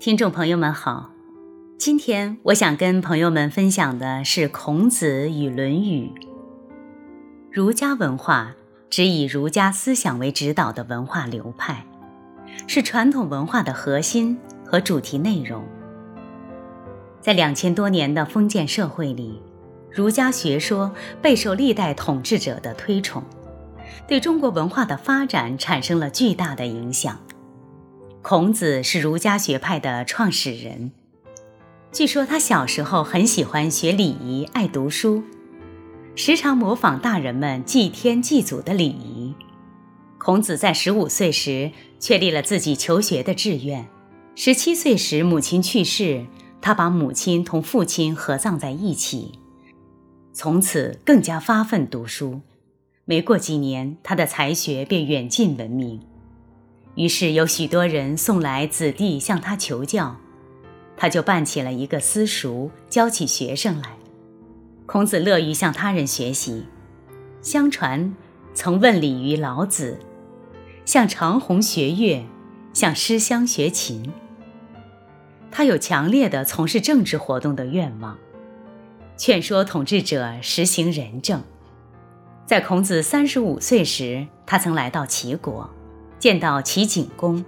听众朋友们好，今天我想跟朋友们分享的是孔子与《论语》。儒家文化指以儒家思想为指导的文化流派，是传统文化的核心和主题内容。在两千多年的封建社会里，儒家学说备受历代统治者的推崇，对中国文化的发展产生了巨大的影响。孔子是儒家学派的创始人。据说他小时候很喜欢学礼仪，爱读书，时常模仿大人们祭天祭祖的礼仪。孔子在十五岁时确立了自己求学的志愿。十七岁时，母亲去世，他把母亲同父亲合葬在一起，从此更加发奋读书。没过几年，他的才学便远近闻名。于是有许多人送来子弟向他求教，他就办起了一个私塾，教起学生来。孔子乐于向他人学习，相传曾问礼于老子，向长虹学乐，向诗乡学琴。他有强烈的从事政治活动的愿望，劝说统治者实行仁政。在孔子三十五岁时，他曾来到齐国。见到齐景公，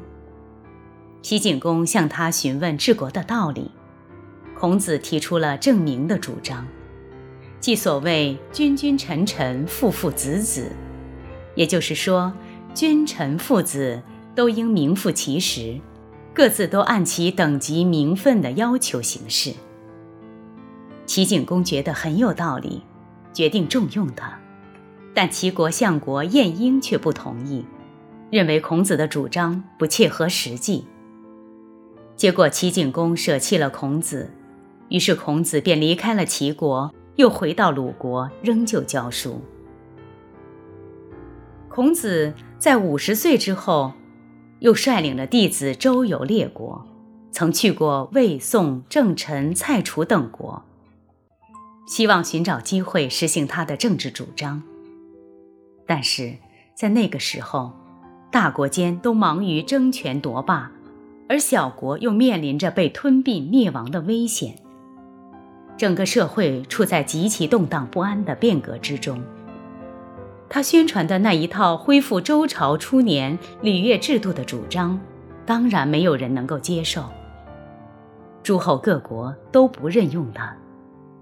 齐景公向他询问治国的道理，孔子提出了正名的主张，即所谓君君臣臣父父子子，也就是说，君臣父子都应名副其实，各自都按其等级名分的要求行事。齐景公觉得很有道理，决定重用他，但齐国相国晏婴却不同意。认为孔子的主张不切合实际，结果齐景公舍弃了孔子，于是孔子便离开了齐国，又回到鲁国，仍旧教书。孔子在五十岁之后，又率领了弟子周游列国，曾去过魏、宋、郑、陈、蔡、楚等国，希望寻找机会实行他的政治主张。但是在那个时候，大国间都忙于争权夺霸，而小国又面临着被吞并灭亡的危险。整个社会处在极其动荡不安的变革之中。他宣传的那一套恢复周朝初年礼乐制度的主张，当然没有人能够接受。诸侯各国都不任用他，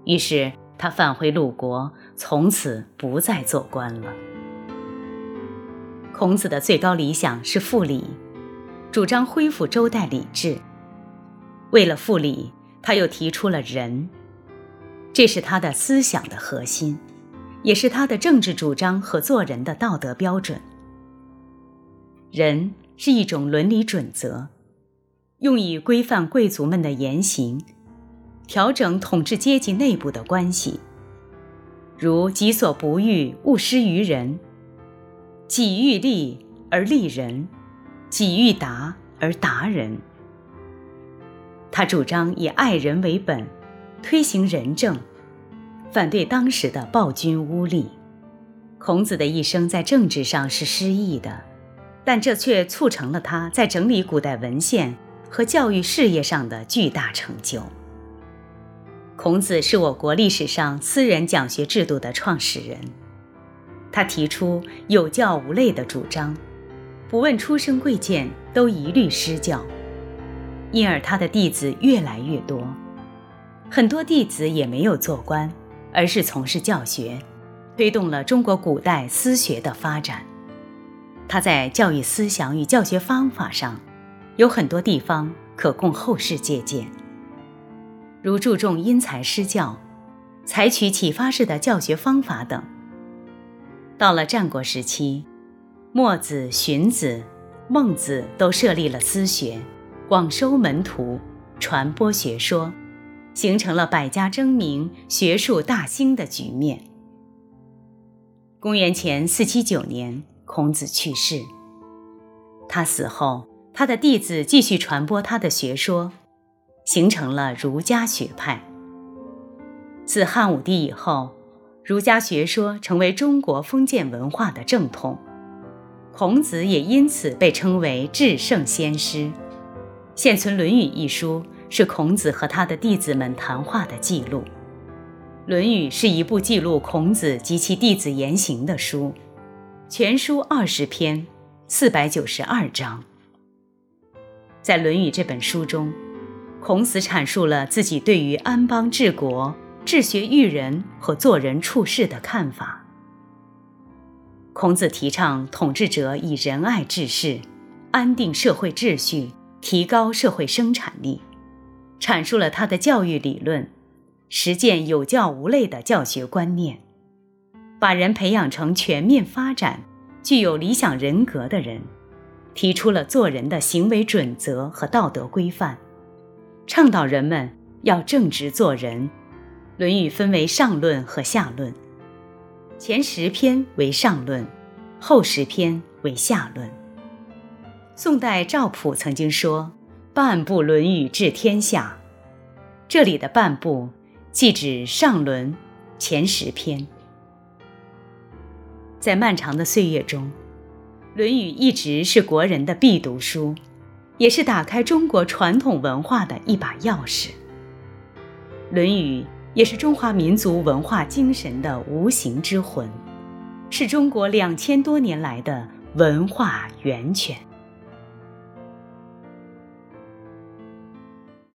于是他返回鲁国，从此不再做官了。孔子的最高理想是复礼，主张恢复周代礼制。为了复礼，他又提出了仁，这是他的思想的核心，也是他的政治主张和做人的道德标准。仁是一种伦理准则，用以规范贵族们的言行，调整统治阶级内部的关系，如“己所不欲，勿施于人”。己欲立而立人，己欲达而达人。他主张以爱人为本，推行仁政，反对当时的暴君污吏。孔子的一生在政治上是失意的，但这却促成了他在整理古代文献和教育事业上的巨大成就。孔子是我国历史上私人讲学制度的创始人。他提出有教无类的主张，不问出身贵贱，都一律施教，因而他的弟子越来越多。很多弟子也没有做官，而是从事教学，推动了中国古代私学的发展。他在教育思想与教学方法上，有很多地方可供后世借鉴，如注重因材施教，采取启发式的教学方法等。到了战国时期，墨子、荀子、孟子都设立了私学，广收门徒，传播学说，形成了百家争鸣、学术大兴的局面。公元前四七九年，孔子去世。他死后，他的弟子继续传播他的学说，形成了儒家学派。自汉武帝以后。儒家学说成为中国封建文化的正统，孔子也因此被称为至圣先师。现存《论语》一书是孔子和他的弟子们谈话的记录，《论语》是一部记录孔子及其弟子言行的书，全书二十篇，四百九十二章。在《论语》这本书中，孔子阐述了自己对于安邦治国、治学育人和做人处事的看法。孔子提倡统治者以仁爱治世，安定社会秩序。提高社会生产力，阐述了他的教育理论，实践有教无类的教学观念，把人培养成全面发展、具有理想人格的人，提出了做人的行为准则和道德规范，倡导人们要正直做人。《论语》分为上论和下论，前十篇为上论，后十篇为下论。宋代赵普曾经说：“半部《论语》治天下。”这里的“半部”即指上论前十篇。在漫长的岁月中，《论语》一直是国人的必读书，也是打开中国传统文化的一把钥匙。《论语》也是中华民族文化精神的无形之魂，是中国两千多年来的文化源泉。